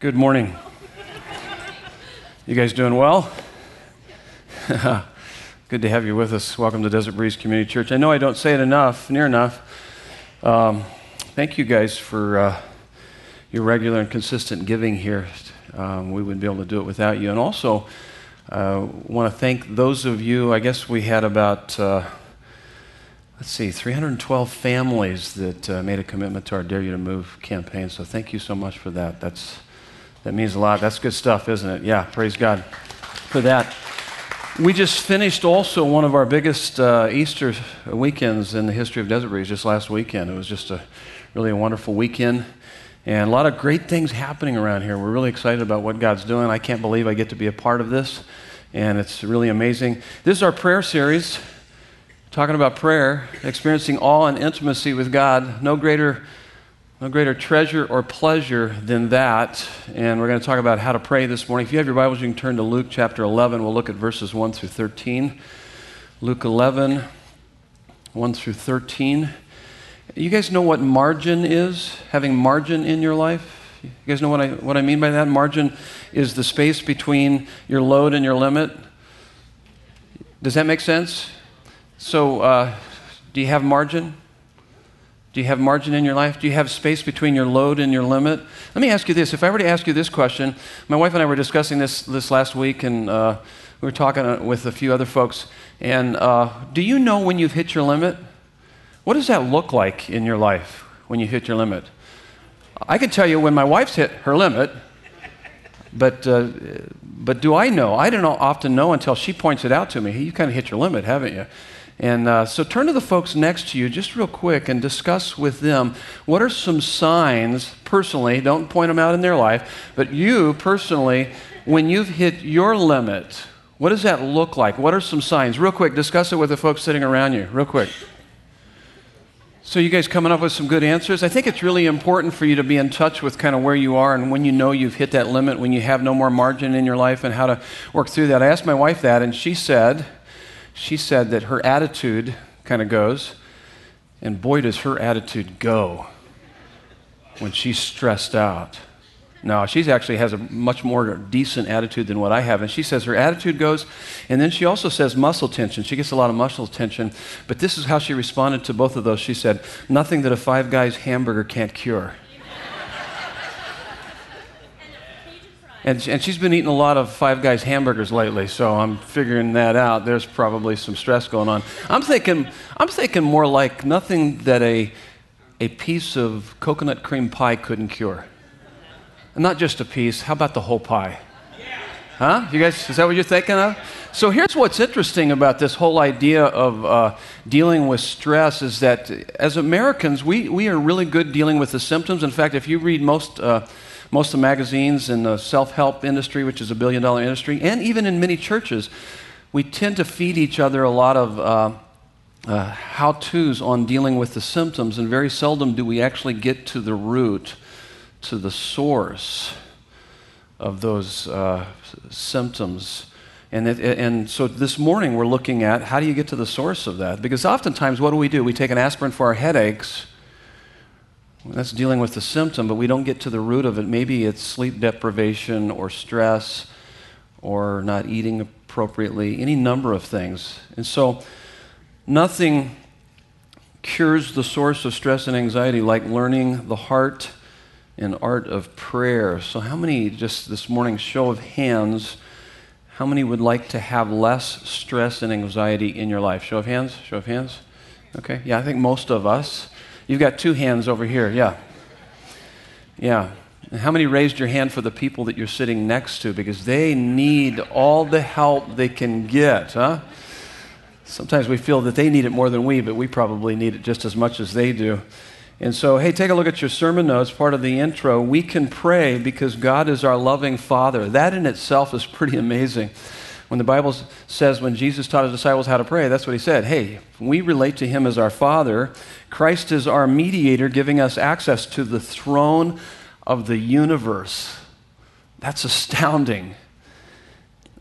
Good morning. You guys doing well? Good to have you with us. Welcome to Desert Breeze Community Church. I know I don't say it enough, near enough. Um, thank you guys for uh, your regular and consistent giving here. Um, we wouldn't be able to do it without you. And also, uh, want to thank those of you. I guess we had about uh, let's see, 312 families that uh, made a commitment to our Dare You to Move campaign. So thank you so much for that. That's that means a lot. That's good stuff, isn't it? Yeah, praise God for that. We just finished also one of our biggest uh, Easter weekends in the history of Desert Breeze just last weekend. It was just a really a wonderful weekend and a lot of great things happening around here. We're really excited about what God's doing. I can't believe I get to be a part of this, and it's really amazing. This is our prayer series, talking about prayer, experiencing awe and intimacy with God. No greater no greater treasure or pleasure than that. And we're going to talk about how to pray this morning. If you have your Bibles, you can turn to Luke chapter 11. We'll look at verses 1 through 13. Luke 11, 1 through 13. You guys know what margin is? Having margin in your life? You guys know what I, what I mean by that? Margin is the space between your load and your limit. Does that make sense? So, uh, do you have margin? Do you have margin in your life? Do you have space between your load and your limit? Let me ask you this. If I were to ask you this question, my wife and I were discussing this this last week, and uh, we were talking uh, with a few other folks. And uh, do you know when you've hit your limit? What does that look like in your life when you hit your limit? I can tell you when my wife's hit her limit, but, uh, but do I know? I don't often know until she points it out to me. You kind of hit your limit, haven't you? And uh, so turn to the folks next to you just real quick and discuss with them what are some signs personally, don't point them out in their life, but you personally, when you've hit your limit, what does that look like? What are some signs? Real quick, discuss it with the folks sitting around you, real quick. So, you guys coming up with some good answers? I think it's really important for you to be in touch with kind of where you are and when you know you've hit that limit, when you have no more margin in your life, and how to work through that. I asked my wife that, and she said, she said that her attitude kind of goes, and boy, does her attitude go when she's stressed out. No, she actually has a much more decent attitude than what I have. And she says her attitude goes, and then she also says muscle tension. She gets a lot of muscle tension. But this is how she responded to both of those. She said, Nothing that a Five Guys hamburger can't cure. And, and she's been eating a lot of Five Guys hamburgers lately, so I'm figuring that out. There's probably some stress going on. I'm thinking, I'm thinking more like nothing that a, a piece of coconut cream pie couldn't cure. And not just a piece, how about the whole pie? Huh? You guys, is that what you're thinking of? So here's what's interesting about this whole idea of uh, dealing with stress is that as Americans, we, we are really good dealing with the symptoms. In fact, if you read most uh, most of the magazines in the self help industry, which is a billion dollar industry, and even in many churches, we tend to feed each other a lot of uh, uh, how to's on dealing with the symptoms, and very seldom do we actually get to the root, to the source of those uh, symptoms. And, it, and so this morning we're looking at how do you get to the source of that? Because oftentimes, what do we do? We take an aspirin for our headaches that's dealing with the symptom, but we don't get to the root of it. Maybe it's sleep deprivation or stress or not eating appropriately, any number of things. And so, nothing cures the source of stress and anxiety like learning the heart and art of prayer. So, how many, just this morning, show of hands, how many would like to have less stress and anxiety in your life? Show of hands? Show of hands? Okay, yeah, I think most of us. You've got two hands over here. Yeah. Yeah. And how many raised your hand for the people that you're sitting next to? Because they need all the help they can get, huh? Sometimes we feel that they need it more than we, but we probably need it just as much as they do. And so, hey, take a look at your sermon notes, part of the intro. We can pray because God is our loving Father. That in itself is pretty amazing. When the Bible says when Jesus taught his disciples how to pray, that's what he said. Hey, we relate to him as our Father. Christ is our mediator, giving us access to the throne of the universe. That's astounding.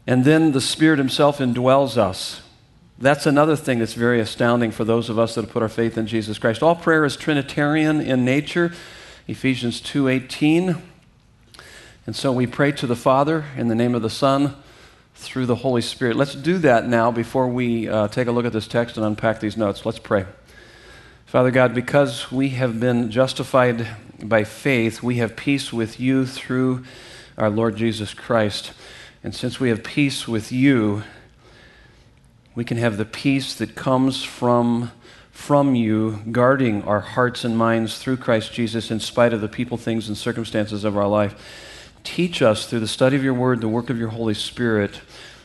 And then the Spirit Himself indwells us. That's another thing that's very astounding for those of us that have put our faith in Jesus Christ. All prayer is Trinitarian in nature. Ephesians 2:18 And so we pray to the Father in the name of the Son through the Holy Spirit. Let's do that now before we uh, take a look at this text and unpack these notes. Let's pray. Father God, because we have been justified by faith, we have peace with you through our Lord Jesus Christ. And since we have peace with you, we can have the peace that comes from, from you, guarding our hearts and minds through Christ Jesus in spite of the people, things, and circumstances of our life. Teach us through the study of your word, the work of your Holy Spirit,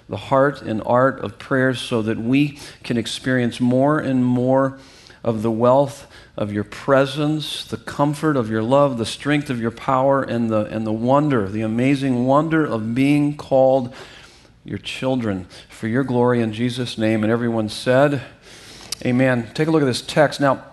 the heart and art of prayer so that we can experience more and more of the wealth of your presence, the comfort of your love, the strength of your power, and the, and the wonder, the amazing wonder of being called your children for your glory in Jesus' name. And everyone said, Amen. Take a look at this text. Now,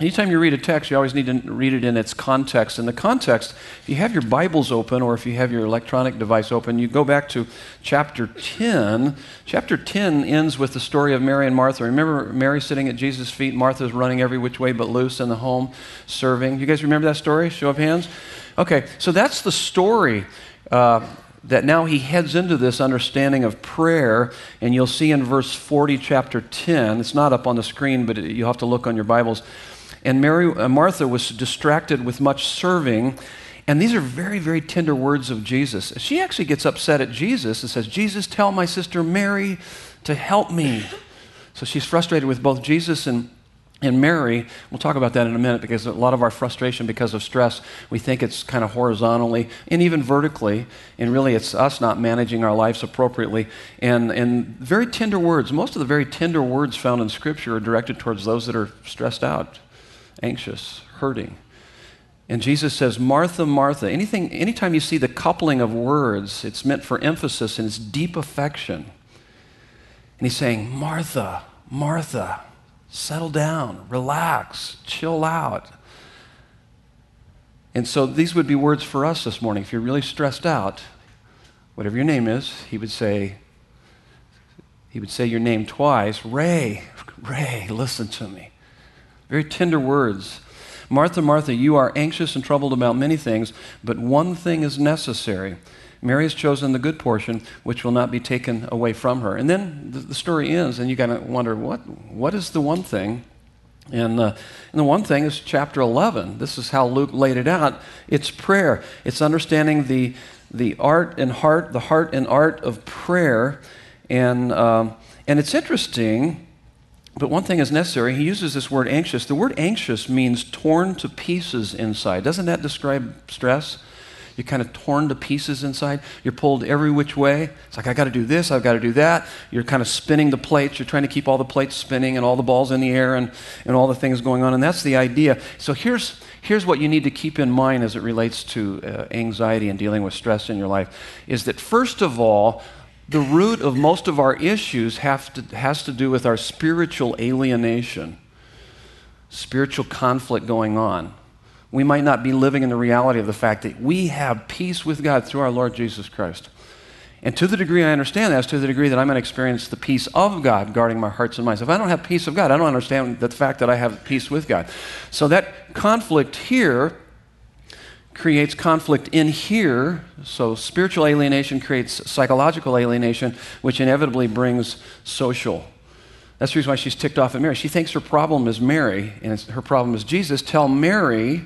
Anytime you read a text, you always need to read it in its context. In the context, if you have your Bibles open or if you have your electronic device open, you go back to chapter 10. Chapter 10 ends with the story of Mary and Martha. Remember Mary sitting at Jesus' feet, Martha's running every which way but loose in the home serving. You guys remember that story? Show of hands. Okay, so that's the story. Uh, that now he heads into this understanding of prayer, and you'll see in verse 40, chapter 10. It's not up on the screen, but you'll have to look on your Bibles and Mary, uh, Martha was distracted with much serving. And these are very, very tender words of Jesus. She actually gets upset at Jesus and says, Jesus, tell my sister Mary to help me. So she's frustrated with both Jesus and, and Mary. We'll talk about that in a minute because a lot of our frustration because of stress, we think it's kind of horizontally and even vertically. And really, it's us not managing our lives appropriately. And, and very tender words, most of the very tender words found in Scripture are directed towards those that are stressed out anxious, hurting. And Jesus says, Martha, Martha. Anything, anytime you see the coupling of words, it's meant for emphasis and it's deep affection. And he's saying, Martha, Martha, settle down, relax, chill out. And so these would be words for us this morning. If you're really stressed out, whatever your name is, he would say, he would say your name twice. Ray, Ray, listen to me. Very tender words. Martha, Martha, you are anxious and troubled about many things, but one thing is necessary. Mary has chosen the good portion, which will not be taken away from her. And then the, story ends, and you got to wonder what, what is the one thing? And, uh, and the one thing is chapter 11. This is how Luke laid it out. It's prayer, it's understanding the, the art and heart, the heart and art of prayer. And, um, and it's interesting but one thing is necessary. He uses this word anxious. The word anxious means torn to pieces inside. Doesn't that describe stress? You're kind of torn to pieces inside. You're pulled every which way. It's like, I got to do this, I've got to do that. You're kind of spinning the plates. You're trying to keep all the plates spinning and all the balls in the air and, and all the things going on. And that's the idea. So here's, here's what you need to keep in mind as it relates to uh, anxiety and dealing with stress in your life is that, first of all, the root of most of our issues have to, has to do with our spiritual alienation, spiritual conflict going on. We might not be living in the reality of the fact that we have peace with God through our Lord Jesus Christ. And to the degree I understand that, is to the degree that I'm going to experience the peace of God guarding my hearts and minds. If I don't have peace of God, I don't understand the fact that I have peace with God. So that conflict here creates conflict in here. So spiritual alienation creates psychological alienation, which inevitably brings social. That's the reason why she's ticked off at Mary. She thinks her problem is Mary, and her problem is Jesus. Tell Mary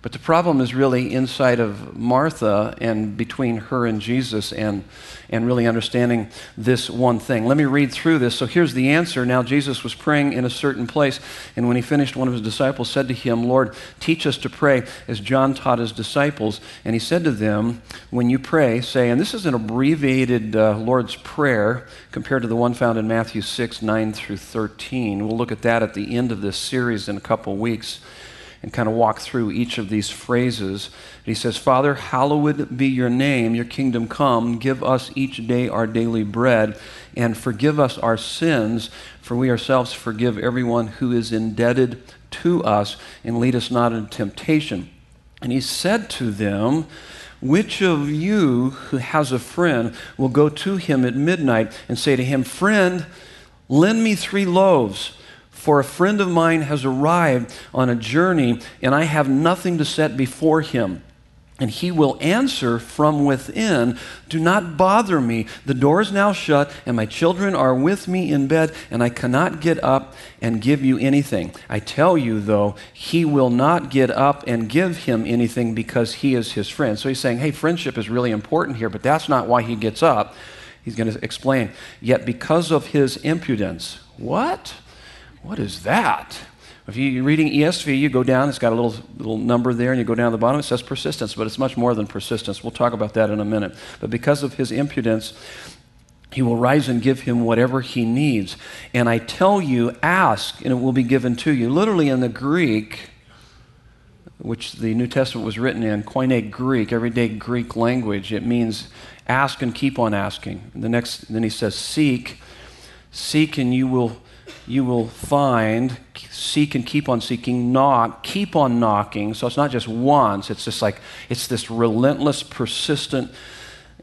but the problem is really inside of Martha and between her and Jesus and, and really understanding this one thing. Let me read through this. So here's the answer. Now, Jesus was praying in a certain place, and when he finished, one of his disciples said to him, Lord, teach us to pray as John taught his disciples. And he said to them, When you pray, say, and this is an abbreviated uh, Lord's Prayer compared to the one found in Matthew 6, 9 through 13. We'll look at that at the end of this series in a couple weeks and kind of walk through each of these phrases. He says, Father, hallowed be your name, your kingdom come. Give us each day our daily bread, and forgive us our sins, for we ourselves forgive everyone who is indebted to us, and lead us not into temptation. And he said to them, which of you who has a friend will go to him at midnight and say to him, Friend, lend me three loaves? For a friend of mine has arrived on a journey, and I have nothing to set before him. and he will answer from within, Do not bother me. The door is now shut, and my children are with me in bed, and I cannot get up and give you anything. I tell you, though, he will not get up and give him anything because he is his friend. So he's saying, Hey, friendship is really important here, but that's not why he gets up. He's going to explain. Yet because of his impudence, what? What is that? If you're reading ESV, you go down, it's got a little, little number there, and you go down to the bottom, it says persistence, but it's much more than persistence. We'll talk about that in a minute. But because of his impudence, he will rise and give him whatever he needs. And I tell you, ask, and it will be given to you. Literally in the Greek, which the New Testament was written in, Koine Greek, everyday Greek language, it means ask and keep on asking. The next, then he says, seek, seek and you will you will find, seek and keep on seeking, knock, keep on knocking. So it's not just once, it's just like, it's this relentless, persistent,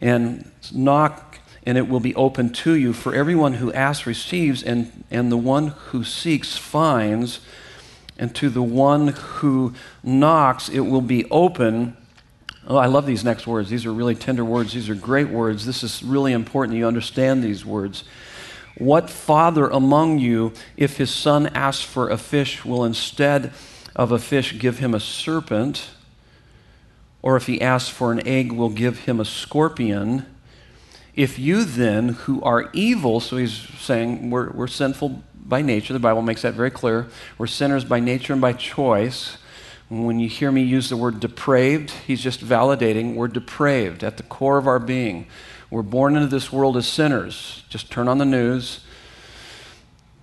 and knock, and it will be open to you. For everyone who asks receives, and, and the one who seeks finds, and to the one who knocks it will be open. Oh, I love these next words. These are really tender words. These are great words. This is really important you understand these words. What father among you, if his son asks for a fish, will instead of a fish give him a serpent? Or if he asks for an egg, will give him a scorpion? If you then, who are evil, so he's saying we're, we're sinful by nature, the Bible makes that very clear. We're sinners by nature and by choice. When you hear me use the word depraved, he's just validating we're depraved at the core of our being. We're born into this world as sinners. Just turn on the news,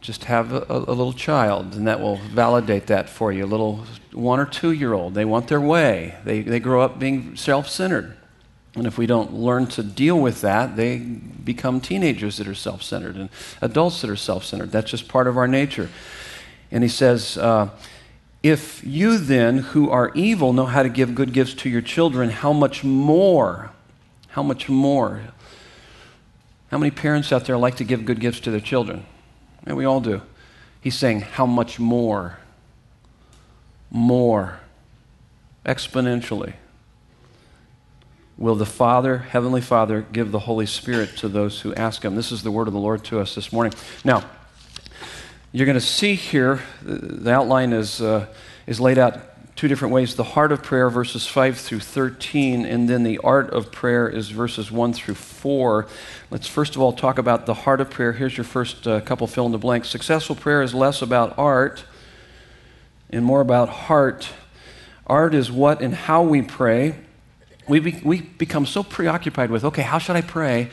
just have a, a, little child, and that will validate that for you. A little one or two year old, they want their way. They, they grow up being self centered. And if we don't learn to deal with that, they become teenagers that are self centered and adults that are self centered. That's just part of our nature. And he says, uh, If you then, who are evil, know how to give good gifts to your children, how much more? How much more? How many parents out there like to give good gifts to their children? And we all do. He's saying, How much more? More. Exponentially. Will the Father, Heavenly Father, give the Holy Spirit to those who ask Him? This is the word of the Lord to us this morning. Now, you're going to see here, the outline is, uh, is laid out two different ways the heart of prayer, verses 5 through 13, and then the art of prayer is verses 1 through 4. Let's first of all talk about the heart of prayer. Here's your first uh, couple fill in the blanks. Successful prayer is less about art and more about heart. Art is what and how we pray. We, be, we become so preoccupied with, okay, how should I pray?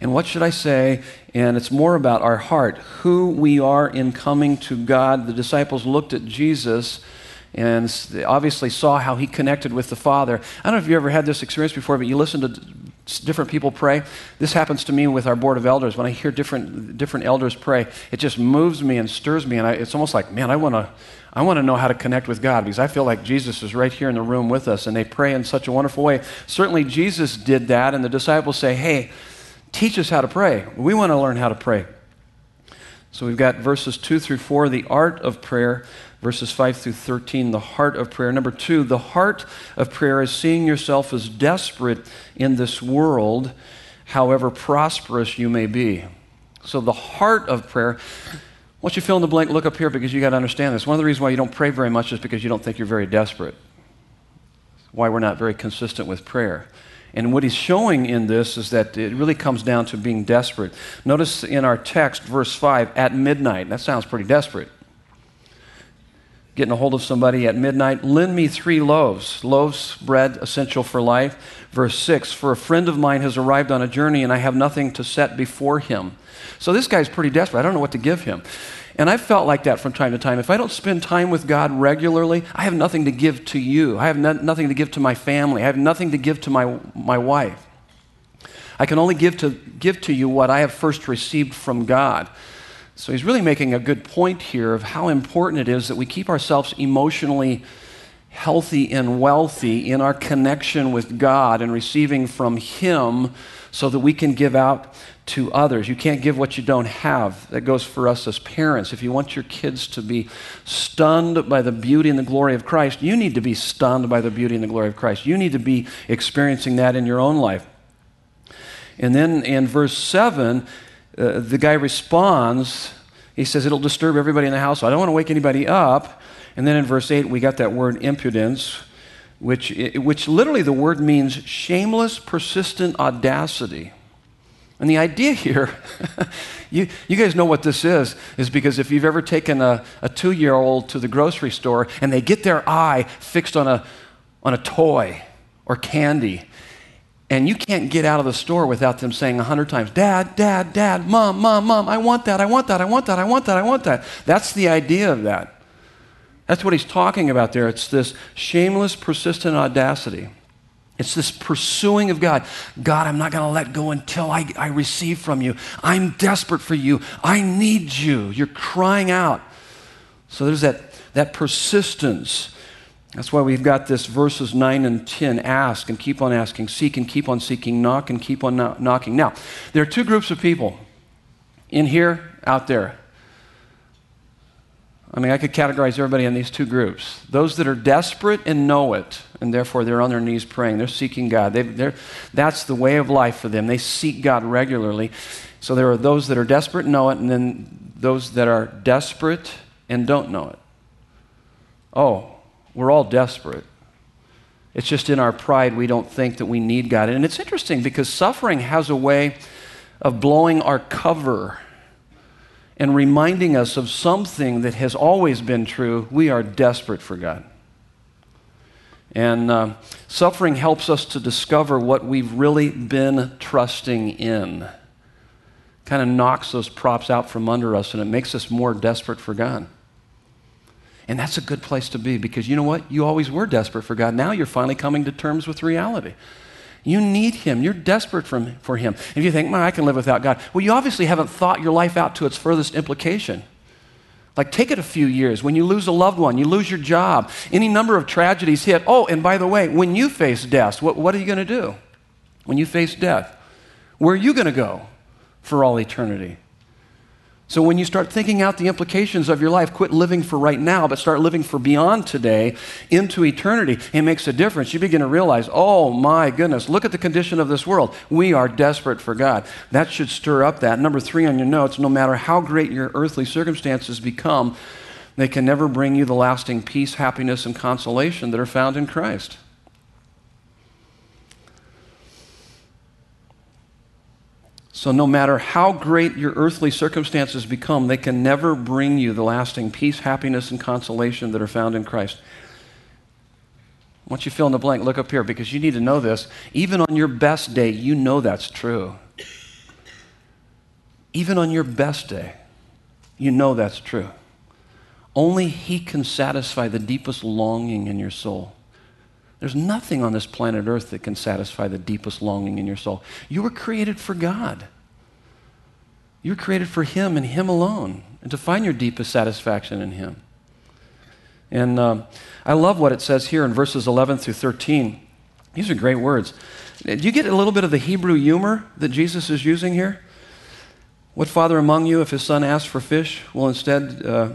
And what should I say? And it's more about our heart, who we are in coming to God. The disciples looked at Jesus and obviously saw how he connected with the Father. I don't know if you ever had this experience before, but you listen to different people pray. This happens to me with our board of elders. When I hear different, different elders pray, it just moves me and stirs me. And I, it's almost like, man, I want to. I want to know how to connect with God because I feel like Jesus is right here in the room with us and they pray in such a wonderful way. Certainly, Jesus did that, and the disciples say, Hey, teach us how to pray. We want to learn how to pray. So we've got verses 2 through 4, the art of prayer verses 5 through 13, the heart of prayer. Number two, the heart of prayer is seeing yourself as desperate in this world, however prosperous you may be. So, the heart of prayer, once you fill in the blank, look up here because you got to understand this. One of the reasons why you don't pray very much is because you don't think you're very desperate. Why we're not very consistent with prayer. And what he's showing in this is that it really comes down to being desperate. Notice in our text, verse 5, at midnight. That sounds pretty desperate getting a hold of somebody at midnight, lend me three loaves. Loaves, bread, essential for life. Verse 6 For a friend of mine has arrived on a journey and I have nothing to set before him. So this guy's pretty desperate. I don't know what to give him. And I've felt like that from time to time. If I don't spend time with God regularly, I have nothing to give to you. I have no, nothing to give to my family. I have nothing to give to my, my wife. I can only give to, give to you what I have first received from God. So he's really making a good point here of how important it is that we keep ourselves emotionally healthy and wealthy in our connection with God and receiving from Him so that we can give out to others. You can't give what you don't have. That goes for us as parents. If you want your kids to be stunned by the beauty and the glory of Christ, you need to be stunned by the beauty and the glory of Christ. You need to be experiencing that in your own life. And then in verse 7, uh, the guy responds. He says, It'll disturb everybody in the house. I don't want to wake anybody up. And then in verse 8, we got that word impudence, which, which literally the word means shameless, persistent audacity. And the idea here, you, you guys know what this is, is because if you've ever taken a, a two year old to the grocery store and they get their eye fixed on a, on a toy or candy, and you can't get out of the store without them saying a hundred times, Dad, Dad, Dad, Mom, Mom, Mom, I want that, I want that, I want that, I want that, I want that. That's the idea of that. That's what he's talking about there. It's this shameless, persistent audacity. It's this pursuing of God. God, I'm not going to let go until I, I receive from you. I'm desperate for you. I need you. You're crying out. So there's that, that persistence. That's why we've got this verses 9 and 10 ask and keep on asking, seek and keep on seeking, knock and keep on knocking. Now, there are two groups of people in here, out there. I mean, I could categorize everybody in these two groups. Those that are desperate and know it, and therefore they're on their knees praying. They're seeking God. They, that's the way of life for them. They seek God regularly. So there are those that are desperate and know it, and then those that are desperate and don't know it. Oh, we're all desperate. It's just in our pride we don't think that we need God. And it's interesting because suffering has a way of blowing our cover and reminding us of something that has always been true. We are desperate for God. And uh, suffering helps us to discover what we've really been trusting in. Kind of knocks those props out from under us and it makes us more desperate for God. And that's a good place to be because you know what? You always were desperate for God. Now you're finally coming to terms with reality. You need Him. You're desperate for, Him. If you think, man, I can live without God, well, you obviously haven't thought your life out to its furthest implication. Like, take it a few years. When you lose a loved one, you lose your job, any number of tragedies hit. Oh, and by the way, when you face death, what, what are you going to do? When you face death, where are you going to go for all eternity? So when you start thinking out the implications of your life, quit living for right now, but start living for beyond today into eternity. It makes a difference. You begin to realize, oh my goodness, look at the condition of this world. We are desperate for God. That should stir up that. Number three on your notes, no matter how great your earthly circumstances become, they can never bring you the lasting peace, happiness, and consolation that are found in Christ. So, no matter how great your earthly circumstances become, they can never bring you the lasting peace, happiness, and consolation that are found in Christ. Once you fill in the blank, look up here because you need to know this. Even on your best day, you know that's true. Even on your best day, you know that's true. Only He can satisfy the deepest longing in your soul. There's nothing on this planet Earth that can satisfy the deepest longing in your soul. You were created for God. You were created for Him and Him alone, and to find your deepest satisfaction in Him. And um, I love what it says here in verses 11 through 13. These are great words. Do you get a little bit of the Hebrew humor that Jesus is using here? What father among you, if his son asks for fish, will instead uh,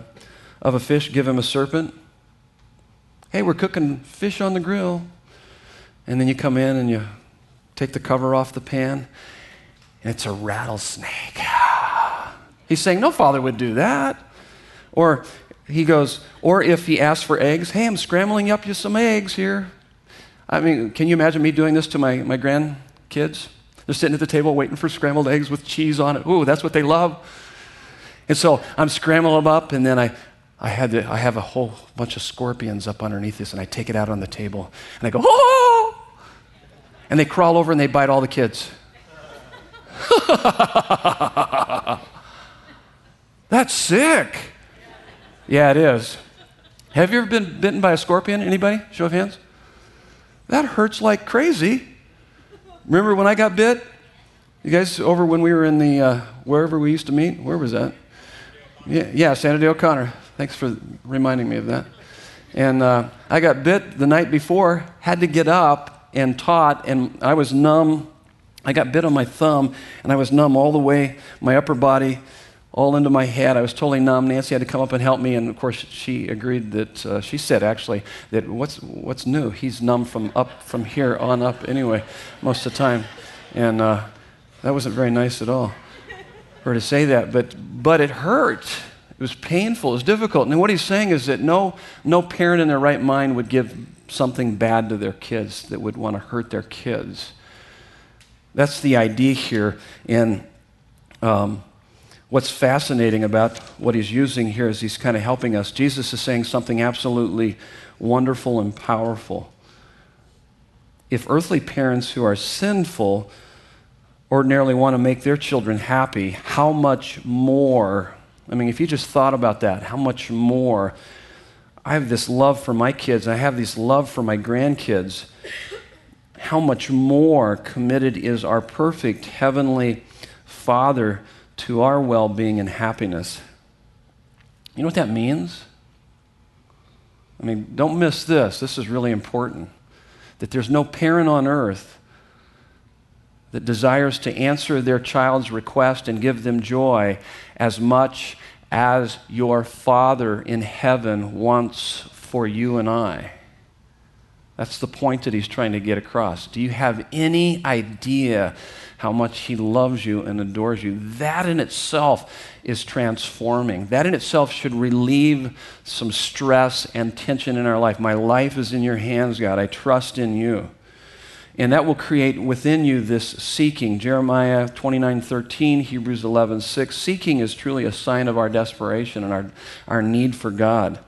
of a fish give him a serpent? Hey, we're cooking fish on the grill. And then you come in and you take the cover off the pan, and it's a rattlesnake. He's saying, No father would do that. Or he goes, Or if he asks for eggs, hey, I'm scrambling up you some eggs here. I mean, can you imagine me doing this to my, my grandkids? They're sitting at the table waiting for scrambled eggs with cheese on it. Ooh, that's what they love. And so I'm scrambling them up, and then I, I, had to, I have a whole bunch of scorpions up underneath this, and I take it out on the table, and I go, oh! And they crawl over and they bite all the kids. That's sick. Yeah, it is. Have you ever been bitten by a scorpion? Anybody? Show of hands. That hurts like crazy. Remember when I got bit? You guys over when we were in the uh, wherever we used to meet? Where was that? Yeah, yeah, Sandra Day O'Connor. Thanks for reminding me of that. And uh, I got bit the night before, had to get up and taught, and I was numb. I got bit on my thumb, and I was numb all the way, my upper body, all into my head. I was totally numb. Nancy had to come up and help me, and of course, she agreed that, uh, she said actually, that what's, what's new? He's numb from up from here on up anyway, most of the time. And uh, that wasn't very nice at all for her to say that, but, but it hurt. It was painful. It was difficult. And what he's saying is that no, no parent in their right mind would give something bad to their kids that would want to hurt their kids. That's the idea here. And um, what's fascinating about what he's using here is he's kind of helping us. Jesus is saying something absolutely wonderful and powerful. If earthly parents who are sinful ordinarily want to make their children happy, how much more I mean, if you just thought about that, how much more I have this love for my kids, I have this love for my grandkids. How much more committed is our perfect heavenly Father to our well being and happiness? You know what that means? I mean, don't miss this. This is really important. That there's no parent on earth that desires to answer their child's request and give them joy as much as your Father in heaven wants for you and I. That's the point that he's trying to get across. Do you have any idea how much he loves you and adores you? That in itself is transforming. That in itself should relieve some stress and tension in our life. My life is in your hands, God. I trust in you. And that will create within you this seeking. Jeremiah 29 13, Hebrews 11 6. Seeking is truly a sign of our desperation and our, our need for God.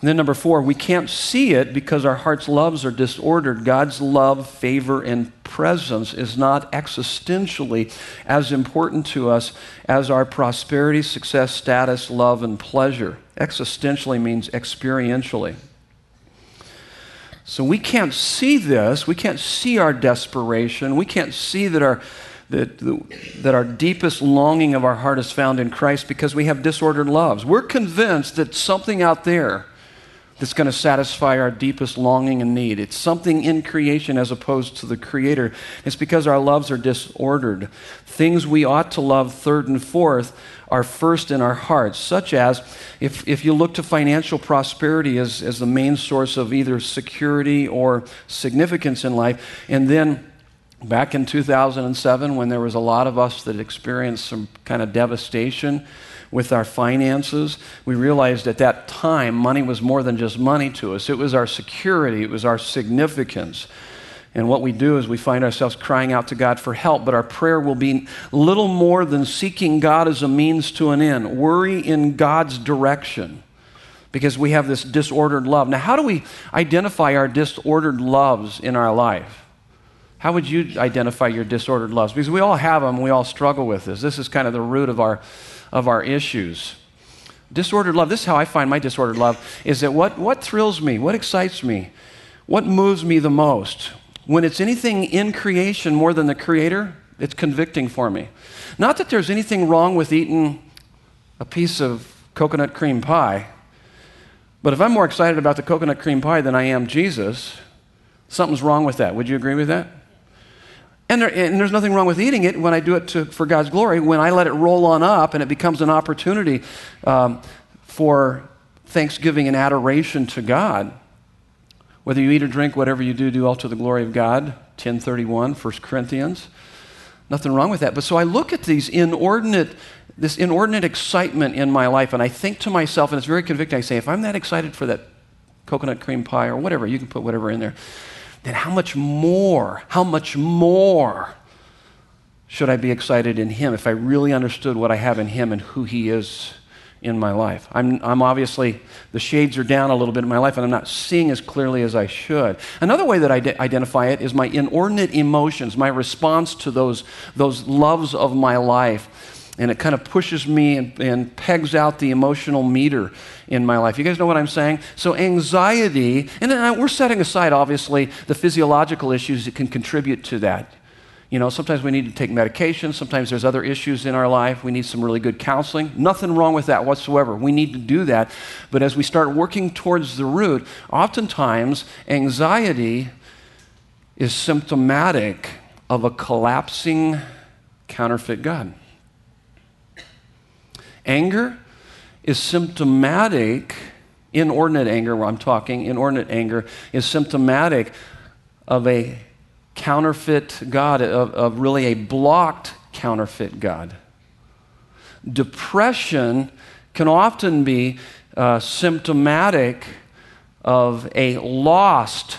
And then, number four, we can't see it because our heart's loves are disordered. God's love, favor, and presence is not existentially as important to us as our prosperity, success, status, love, and pleasure. Existentially means experientially. So we can't see this. We can't see our desperation. We can't see that our, that, that our deepest longing of our heart is found in Christ because we have disordered loves. We're convinced that something out there that's going to satisfy our deepest longing and need. It's something in creation as opposed to the Creator. It's because our loves are disordered. Things we ought to love third and fourth are first in our hearts, such as if, if you look to financial prosperity as, as the main source of either security or significance in life, and then back in 2007 when there was a lot of us that experienced some kind of devastation with our finances, we realized at that time money was more than just money to us. It was our security, it was our significance. And what we do is we find ourselves crying out to God for help, but our prayer will be little more than seeking God as a means to an end, worry in God's direction because we have this disordered love. Now, how do we identify our disordered loves in our life? How would you identify your disordered loves? Because we all have them, we all struggle with this. This is kind of the root of our of our issues. Disordered love, this is how I find my disordered love, is that what, what thrills me, what excites me, what moves me the most? When it's anything in creation more than the Creator, it's convicting for me. Not that there's anything wrong with eating a piece of coconut cream pie, but if I'm more excited about the coconut cream pie than I am Jesus, something's wrong with that. Would you agree with that? And, there, and, there's nothing wrong with eating it when I do it to, for God's glory. When I let it roll on up and it becomes an opportunity um, for thanksgiving and adoration to God. Whether you eat or drink, whatever you do, do all to the glory of God. 1031, 1 Corinthians. Nothing wrong with that. But so I look at these inordinate, this inordinate excitement in my life, and I think to myself, and it's very convicting. I say, if I'm that excited for that coconut cream pie or whatever, you can put whatever in there then how much more, how much more should I be excited in Him if I really understood what I have in Him and who He is in my life? I'm, I'm obviously, the shades are down a little bit in my life and I'm not seeing as clearly as I should. Another way that I de- identify it is my inordinate emotions, my response to those, those loves of my life and it kind of pushes me and, and, pegs out the emotional meter in my life. You guys know what I'm saying? So, anxiety, and uh, we're setting aside, obviously, the physiological issues that can contribute to that. You know, sometimes we need to take medication. Sometimes there's other issues in our life. We need some really good counseling. Nothing wrong with that whatsoever. We need to do that. But as we start working towards the root, oftentimes anxiety is symptomatic of a collapsing counterfeit God. Anger is symptomatic, inordinate anger, where I'm talking, inordinate anger is symptomatic of a counterfeit God, of, of really a blocked counterfeit God. Depression can often be uh, symptomatic of a lost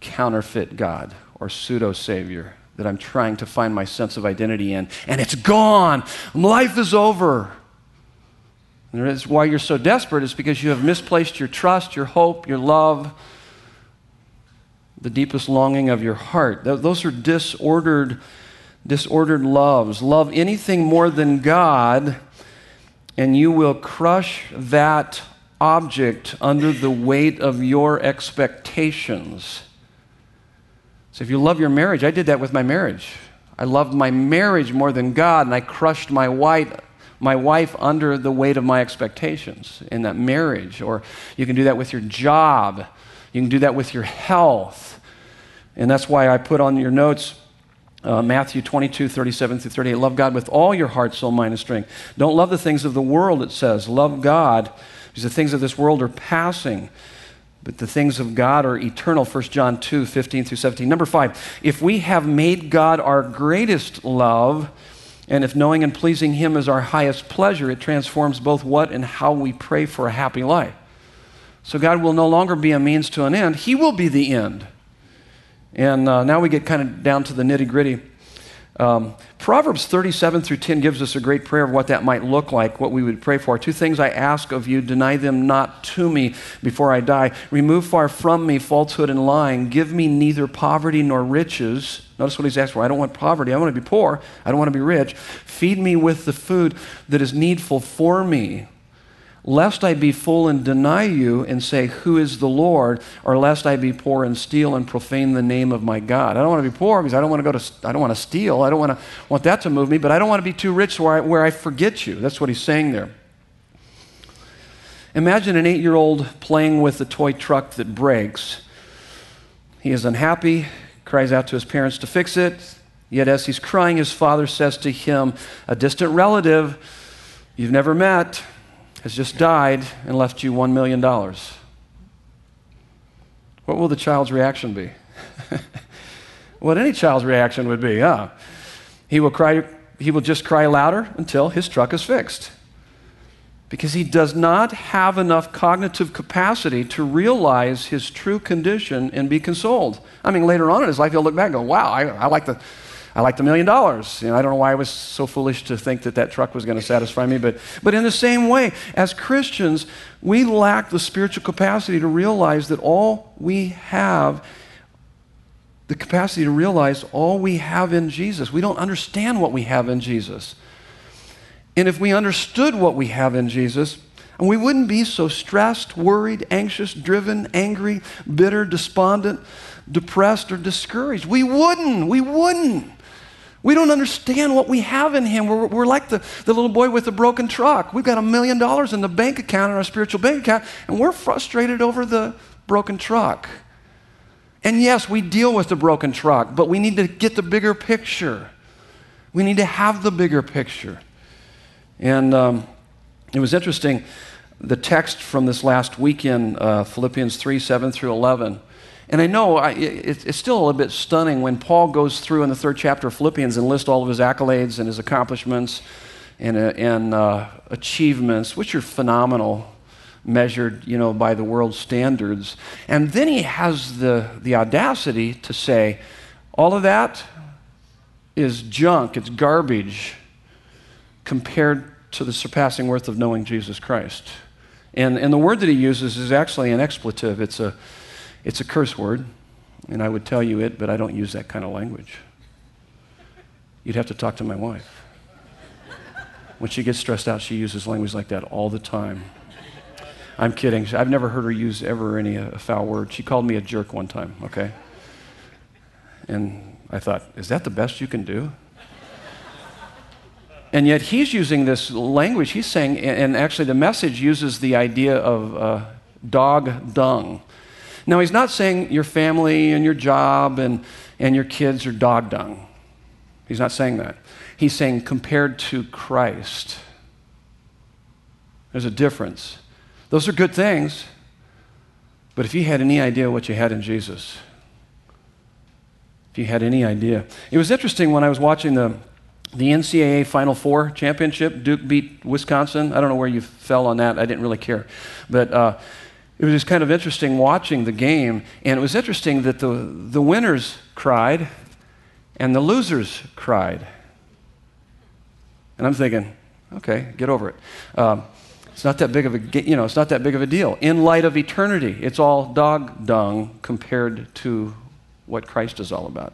counterfeit God or pseudo Savior that I'm trying to find my sense of identity in, and it's gone. Life is over. And why you're so desperate, is because you have misplaced your trust, your hope, your love the deepest longing of your heart. Those are disordered, disordered loves. Love anything more than God, and you will crush that object under the weight of your expectations. So if you love your marriage, I did that with my marriage. I loved my marriage more than God, and I crushed my wife, my wife under the weight of my expectations in that marriage. Or you can do that with your job. You can do that with your health. And that's why I put on your notes uh, Matthew 22, 37 through 38. Love God with all your heart, soul, mind, and strength. Don't love the things of the world, it says. Love God, because the things of this world are passing, but the things of God are eternal. 1 John 2, 15 through 17. Number five, if we have made God our greatest love, and if knowing and pleasing Him is our highest pleasure, it transforms both what and how we pray for a happy life. So God will no longer be a means to an end, He will be the end. And uh, now we get kind of down to the nitty gritty. Um, Proverbs 37 through 10 gives us a great prayer of what that might look like, what we would pray for. Two things I ask of you deny them not to me before I die. Remove far from me falsehood and lying. Give me neither poverty nor riches. Notice what he's asked for. I don't want poverty. I want to be poor. I don't want to be rich. Feed me with the food that is needful for me lest I be full and deny you and say, Who is the Lord? Or lest I be poor and steal and profane the name of my God. I don't want to be poor because I don't want to go to, I don't want to steal. I don't want, to, want that to move me, but I don't want to be too rich where I, where I forget you. That's what he's saying there. Imagine an eight year old playing with a toy truck that breaks. He is unhappy, cries out to his parents to fix it. Yet, as he's crying, his father says to him, a distant relative you've never met, has just died and left you $1 million. What will the child's reaction be? what any child's reaction would be, huh? He will cry, he will just cry louder until his truck is fixed. Because he does not have enough cognitive capacity to realize his true condition and be consoled. I mean, later on in his life, he'll look back and go, wow, I, I like the I liked a million dollars. You know, I don't know why I was so foolish to think that that truck was going to satisfy me, but, but in the same way, as Christians, we lack the spiritual capacity to realize that all we have, the capacity to realize all we have in Jesus. We don't understand what we have in Jesus. And if we understood what we have in Jesus, and we wouldn't be so stressed, worried, anxious, driven, angry, bitter, despondent, depressed, or discouraged. We wouldn't. We wouldn't. We don't understand what we have in Him. We're, we're like the, the little boy with the broken truck. We've got a million dollars in the bank account, in our spiritual bank account, and we're frustrated over the broken truck. And yes, we deal with the broken truck, but we need to get the bigger picture. We need to have the bigger picture. And um, it was interesting, the text from this last weekend, uh, Philippians 3 7 through 11 and I know I, it, it's still a little bit stunning when Paul goes through in the third chapter of Philippians and lists all of his accolades and his accomplishments and, uh, and uh, achievements, which are phenomenal, measured, you know, by the world's standards. And then he has the, the audacity to say, all of that is junk, it's garbage compared to the surpassing worth of knowing Jesus Christ. And, and the word that he uses is actually an expletive. It's a, it's a curse word, and I would tell you it, but I don't use that kind of language. You'd have to talk to my wife. When she gets stressed out, she uses language like that all the time. I'm kidding. I've never heard her use ever any uh, foul word. She called me a jerk one time, okay? And I thought, is that the best you can do? And yet he's using this language. He's saying, and actually the message uses the idea of uh, dog dung. Now, he's not saying your family and your job and, and your kids are dog dung. He's not saying that. He's saying compared to Christ. There's a difference. Those are good things, but if you had any idea what you had in Jesus, if you had any idea. It was interesting when I was watching the, the NCAA Final Four championship. Duke beat Wisconsin. I don't know where you fell on that. I didn't really care. But uh, it was just kind of interesting watching the game. And it was interesting that the, the winners cried and the losers cried. And I'm thinking, okay, get over it. Um, it's not that big of a you know it's not that big of a deal in light of eternity it's all dog dung compared to what christ is all about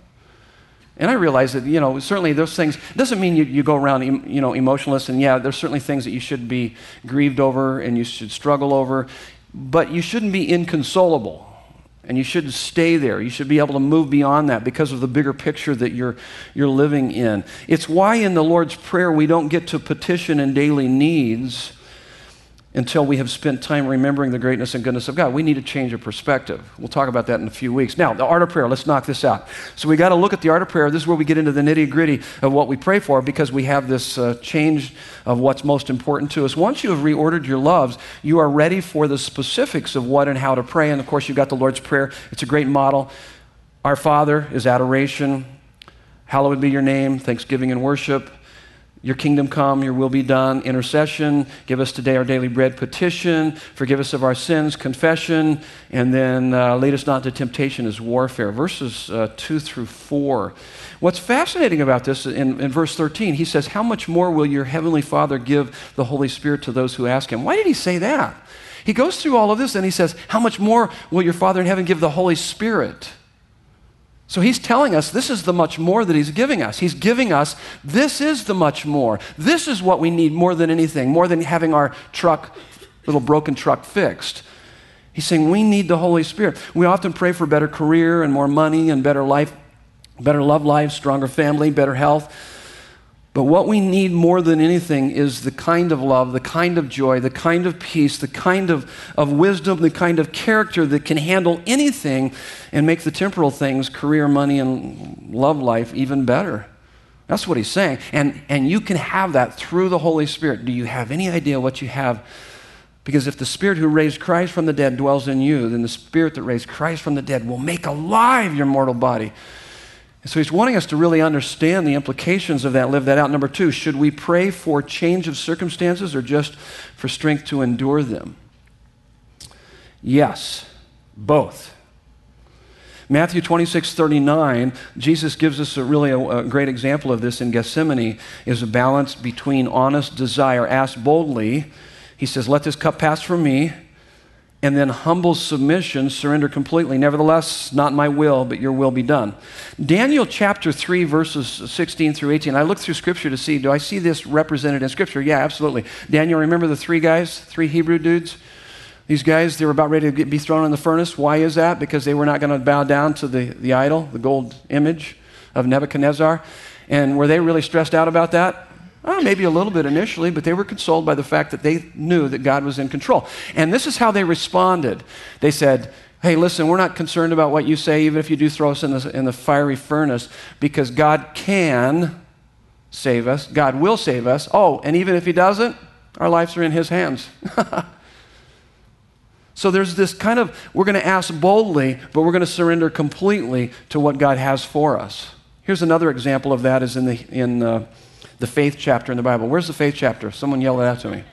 and i realize that you know certainly those things doesn't mean you, you go around you know emotionless and yeah there's certainly things that you should be grieved over and you should struggle over but you shouldn't be inconsolable and you shouldn't stay there. You should be able to move beyond that because of the bigger picture that you're, you're living in. It's why in the Lord's Prayer we don't get to petition in daily needs until we have spent time remembering the greatness and goodness of God. We need to change of perspective. We'll talk about that in a few weeks. Now, the art of prayer, let's knock this out. So, we got to look at the art of prayer. This is where we get into the nitty gritty of what we pray for because we have this uh, change of what's most important to us. Once you have reordered your loves, you are ready for the specifics of what and how to pray. And of course, you've got the Lord's Prayer, it's a great model. Our Father is adoration. Hallowed be your name, thanksgiving and worship. Your kingdom come, your will be done. Intercession, give us today our daily bread. Petition, forgive us of our sins. Confession, and then uh, lead us not to temptation is warfare. Verses uh, 2 through 4. What's fascinating about this in, in verse 13, he says, How much more will your heavenly Father give the Holy Spirit to those who ask him? Why did he say that? He goes through all of this and he says, How much more will your Father in heaven give the Holy Spirit? So he's telling us this is the much more that he's giving us. He's giving us this is the much more. This is what we need more than anything, more than having our truck, little broken truck fixed. He's saying we need the Holy Spirit. We often pray for better career and more money and better life, better love life, stronger family, better health. But what we need more than anything is the kind of love, the kind of joy, the kind of peace, the kind of, of wisdom, the kind of character that can handle anything and make the temporal things, career, money, and love life, even better. That's what he's saying. And, and you can have that through the Holy Spirit. Do you have any idea what you have? Because if the Spirit who raised Christ from the dead dwells in you, then the Spirit that raised Christ from the dead will make alive your mortal body and so he's wanting us to really understand the implications of that, live that out. Number two, should we pray for change of circumstances or just for strength to endure them? Yes, both. Matthew 26, 39, Jesus gives us a really a, a great example of this in Gethsemane, is a balance between honest desire, ask boldly. He says, Let this cup pass from me and then humble submission, surrender completely. Nevertheless, not my will, but your will be done. Daniel chapter 3, verses 16 through 18. I looked through scripture to see, do I see this represented in scripture? Yeah, absolutely. Daniel, remember the three guys, three Hebrew dudes? These guys, they were about ready to get, be thrown in the furnace. Why is that? Because they were not going to bow down to the, the idol, the gold image of Nebuchadnezzar. And were they really stressed out about that? Oh, maybe a little bit initially, but they were consoled by the fact that they knew that God was in control. And this is how they responded. They said, Hey, listen, we're not concerned about what you say, even if you do throw us in the, in the fiery furnace, because God can save us. God will save us. Oh, and even if He doesn't, our lives are in His hands. so there's this kind of, we're going to ask boldly, but we're going to surrender completely to what God has for us. Here's another example of that is in the, in, uh, the faith chapter in the Bible. Where's the faith chapter? Someone yell it out to me.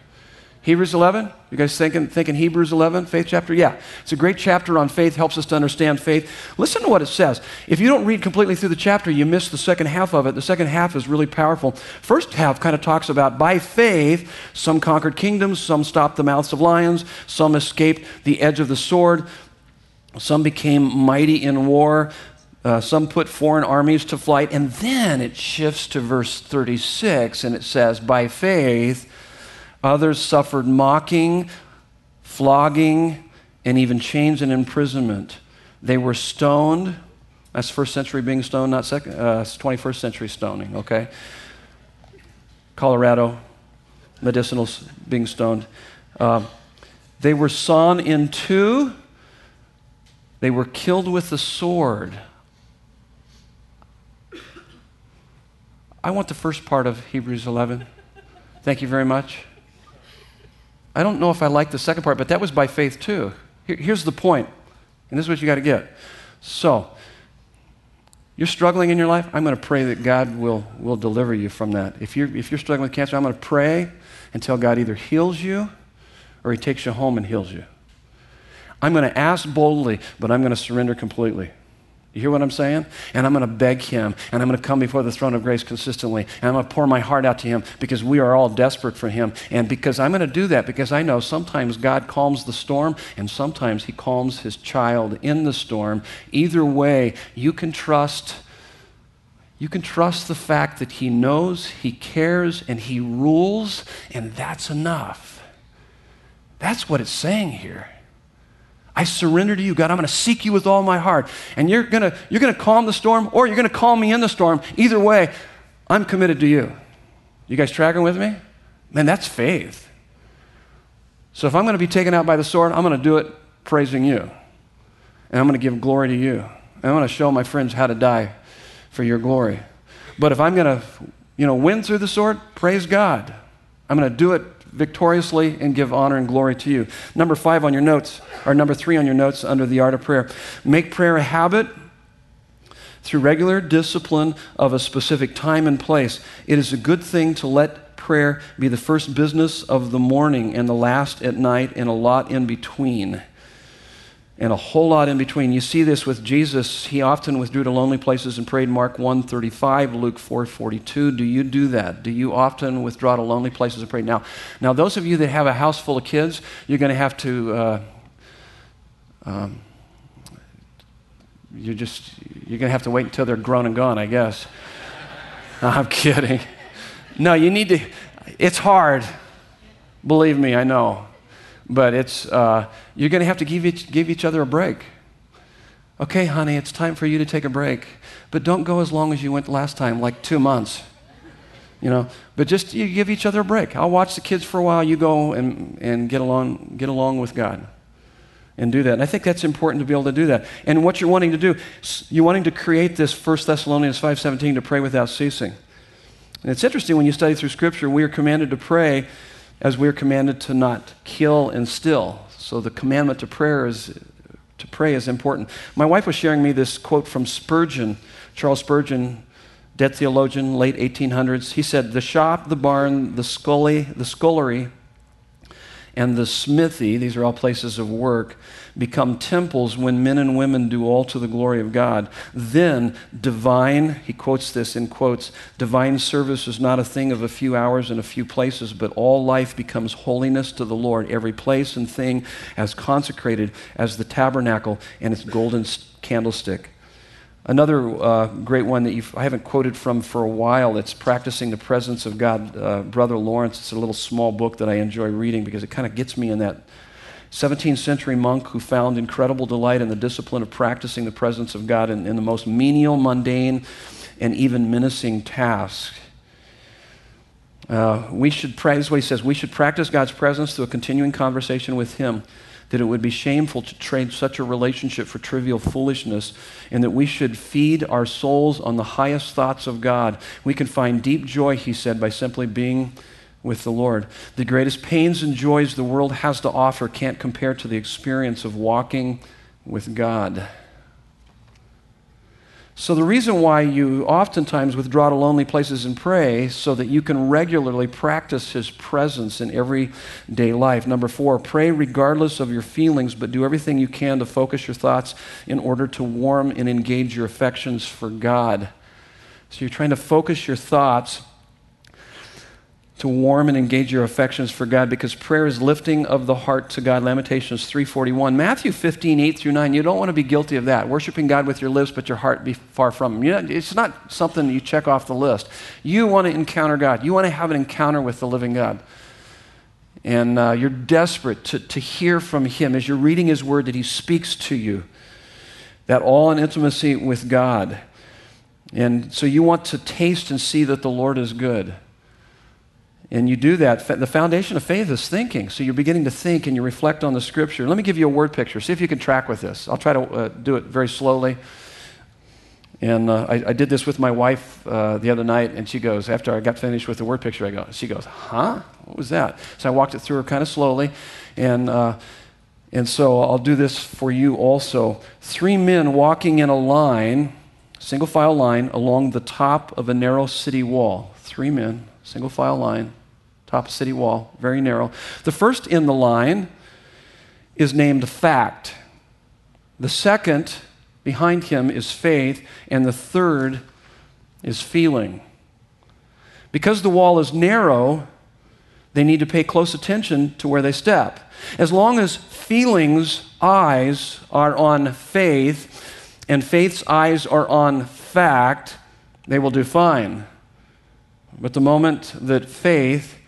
Hebrews 11? You guys thinking, thinking Hebrews 11, faith chapter? Yeah. It's a great chapter on faith, helps us to understand faith. Listen to what it says. If you don't read completely through the chapter, you miss the second half of it. The second half is really powerful. First half kind of talks about by faith, some conquered kingdoms, some stopped the mouths of lions, some escaped the edge of the sword, some became mighty in war, uh, some put foreign armies to flight. And then it shifts to verse 36 and it says, By faith, others suffered mocking, flogging, and even chains and imprisonment. They were stoned, That's first century being stoned, not second, uh, 21st century stoning, okay? Colorado, medicinal being stoned. Uh, they were sawn in two, they were killed with the sword. I want the first part of Hebrews 11. Thank you very much. I don't know if I like the second part, but that was by faith too. Here, here's the point, and this is what you got to get. So, you're struggling in your life, I'm going to pray that God will, will deliver you from that. If you're, if you're struggling with cancer, I'm going to pray until God either heals you or He takes you home and heals you. I'm going to ask boldly, but I'm going to surrender completely. You hear what I'm saying? And I'm going to beg him, and I'm going to come before the throne of grace consistently, and I'm going to pour my heart out to him because we are all desperate for him. And because I'm going to do that because I know sometimes God calms the storm, and sometimes he calms his child in the storm. Either way, you can trust. You can trust the fact that he knows, he cares, and he rules, and that's enough. That's what it's saying here. I surrender to you, God. I'm going to seek you with all my heart. And you're going to, you're going to calm the storm or you're going to calm me in the storm. Either way, I'm committed to you. You guys tracking with me? Man, that's faith. So if I'm going to be taken out by the sword, I'm going to do it praising you. And I'm going to give glory to you. And I'm going to show my friends how to die for your glory. But if I'm going to, you know, win through the sword, praise God. I'm going to do it victoriously and give honor and glory to you. Number five on your notes, or number three on your notes under the art of prayer. Make prayer a habit through regular discipline of a specific time and place. It is a good thing to let prayer be the first business of the morning and the last at night and a lot in between and a whole lot in between. You see this with Jesus. He often withdrew to lonely places and prayed. Mark 1:35, Luke 4:42. Do you do that? Do you often withdraw to lonely places and pray? Now, now those of you that have a house full of kids, you're going to have to. Uh, um, you're just you're going to have to wait until they're grown and gone, I guess. I'm kidding. No, you need to. It's hard. Believe me, I know but it's, uh, you're going to have to give each, give each other a break. Okay, honey, it's time for you to take a break. But don't go as long as you went last time, like two months. You know, but just you give each other a break. I'll watch the kids for a while. You go and, and get, along, get along with God and do that. And I think that's important to be able to do that. And what you're wanting to do, you're wanting to create this 1 Thessalonians 5.17 to pray without ceasing. And it's interesting when you study through Scripture, we are commanded to pray as we're commanded to not kill and still. So the commandment to prayer is to pray is important. My wife was sharing me this quote from Spurgeon, Charles Spurgeon, dead theologian, late 1800s. He said, "The shop, the barn, the scully, the scullery, and the smithy, these are all places of work, become temples when men and women do all to the glory of God. Then divine, he quotes this in quotes, divine service is not a thing of a few hours and a few places, but all life becomes holiness to the Lord, every place and thing as consecrated as the tabernacle and its golden candlestick. Another uh, great one that I haven't quoted from for a while, it's Practicing the Presence of God, uh, Brother Lawrence. It's a little small book that I enjoy reading because it kind of gets me in that 17th century monk who found incredible delight in the discipline of practicing the presence of God in, in the most menial, mundane, and even menacing tasks. Uh, we should, this is what he says, we should practice God's presence through a continuing conversation with Him that it would be shameful to trade such a relationship for trivial foolishness, and that we should feed our souls on the highest thoughts of God. We can find deep joy, he said, by simply being with the Lord. The greatest pains and joys the world has to offer can't compare to the experience of walking with God. So, the reason why you oftentimes withdraw to lonely places and pray so that you can regularly practice His presence in everyday life. Number four, pray regardless of your feelings, but do everything you can to focus your thoughts in order to warm and engage your affections for God. So, you're trying to focus your thoughts to warm and engage your affections for God because prayer is lifting of the heart to God. Lamentations 3:41. Matthew 15, 8 through 9. You don't want to be guilty of that. Worshiping God with your lips, but your heart be far from Him. You know, it's not something you check off the list. You want to encounter God. You want to have an encounter with the living God. And uh, you're desperate to, to hear from Him as you're reading His Word that He speaks to you. that all in intimacy with God. And so you want to taste and see that the Lord is good. And you do that. The foundation of faith is thinking. So you're beginning to think and you reflect on the scripture. Let me give you a word picture. See if you can track with this. I'll try to uh, do it very slowly. And uh, I, I, did this with my wife uh, the other night, and she goes, after I got finished with the word picture, I go, she goes, huh? What was that? So I walked it through her kind of slowly. And, uh, and so I'll do this for you also. Three men walking in a line, single file line, along the top of a narrow city wall. Three men, single file line, top of city wall, very narrow. The first in the line is named fact. The second behind him is faith, and the third is feeling. Because the wall is narrow, they need to pay close attention to where they step. As long as feelings' eyes are on faith and faith's eyes are on fact, they will do fine. But the moment that faith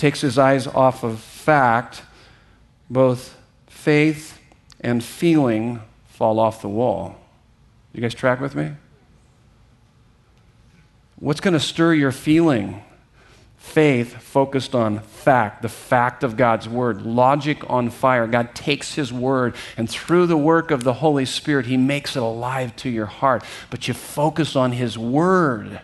takes his eyes off of fact, both faith and feeling fall off the wall. You guys track with me? What's going to stir your feeling? Faith focused on fact, the fact of God's word, logic on fire. God takes his word, and through the work of the Holy Spirit, he makes it alive to your heart. But you focus on his word.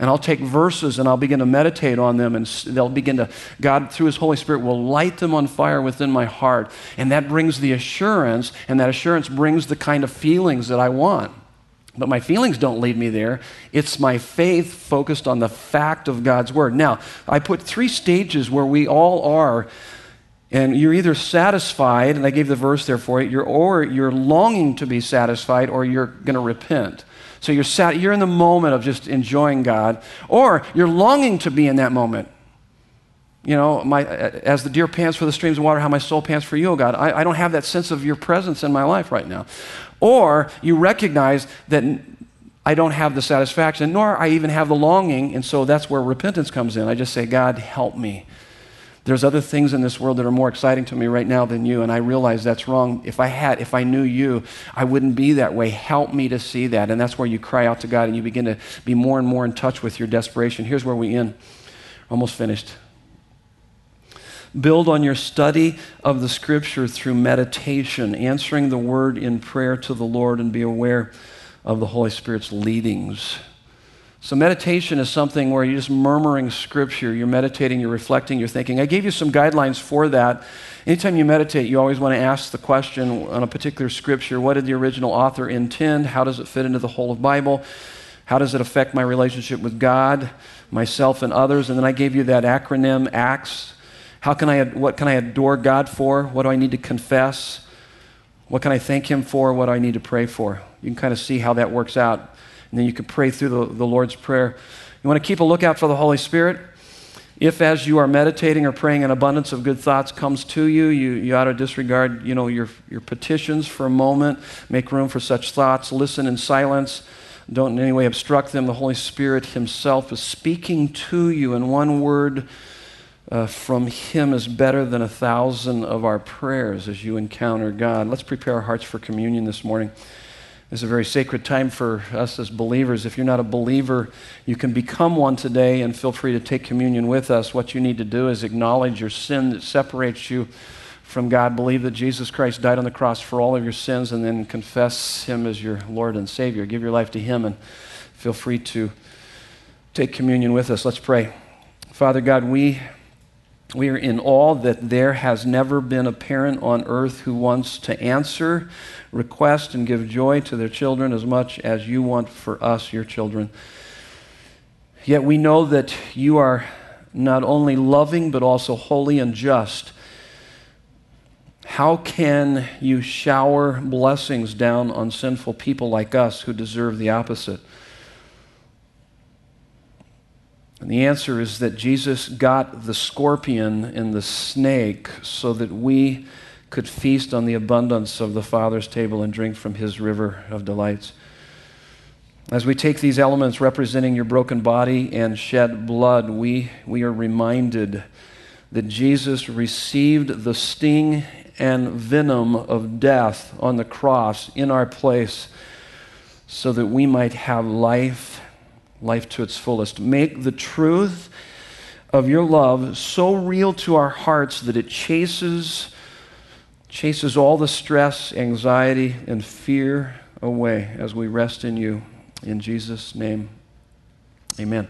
And I'll take verses and I'll begin to meditate on them, and they'll begin to, God, through His Holy Spirit, will light them on fire within my heart. And that brings the assurance, and that assurance brings the kind of feelings that I want. But my feelings don't lead me there. It's my faith focused on the fact of God's Word. Now, I put three stages where we all are and you're either satisfied, and I gave the verse there for it, you're, or you're longing to be satisfied, or you're going to repent. So you're, sat, you're in the moment of just enjoying God, or you're longing to be in that moment. You know, my, uh, as the deer pants for the streams of water, how my soul pants for you, oh God. I, I don't have that sense of your presence in my life right now. Or you recognize that I don't have the satisfaction, nor I even have the longing, and so that's where repentance comes in. I just say, God, help me. There's other things in this world that are more exciting to me right now than you, and I realize that's wrong. If I had, if I knew you, I wouldn't be that way. Help me to see that. And that's where you cry out to God and you begin to be more and more in touch with your desperation. Here's where we end. Almost finished. Build on your study of the scripture through meditation, answering the word in prayer to the Lord, and be aware of the Holy Spirit's leadings. So, meditation is something where you're just murmuring scripture, you're meditating, you're reflecting, you're thinking. I gave you some guidelines for that. Anytime you meditate, you always want to ask the question on a particular scripture what did the original author intend? How does it fit into the whole of Bible? How does it affect my relationship with God, myself, and others? And then I gave you that acronym, ACTS. How can I, what can I adore God for? What do I need to confess? What can I thank Him for? What do I need to pray for? You can kind of see how that works out and then you can pray through the, the Lord's Prayer. You want to keep a lookout for the Holy Spirit. If, as you are meditating or praying, an abundance of good thoughts comes to you, you, you ought to disregard you know, your, your petitions for a moment. Make room for such thoughts. Listen in silence. Don't in any way obstruct them. The Holy Spirit Himself is speaking to you, and one word uh, from Him is better than a thousand of our prayers as you encounter God. Let's prepare our hearts for communion this morning. It's a very sacred time for us as believers. If you're not a believer, you can become one today and feel free to take communion with us. What you need to do is acknowledge your sin that separates you from God, believe that Jesus Christ died on the cross for all of your sins, and then confess Him as your Lord and Savior. Give your life to Him and feel free to take communion with us. Let's pray. Father God, we we are in awe that there has never been a parent on earth who wants to answer, request, and give joy to their children as much as you want for us, your children. Yet we know that you are not only loving, but also holy and just. How can you shower blessings down on sinful people like us who deserve the opposite? And the answer is that Jesus got the scorpion and the snake so that we could feast on the abundance of the Father's table and drink from his river of delights. As we take these elements representing your broken body and shed blood, we, we are reminded that Jesus received the sting and venom of death on the cross in our place so that we might have life, life to its fullest. Make the truth of your love so real to our hearts that it chases chases all the stress, anxiety, and fear away as we rest in you. In Jesus' name, amen.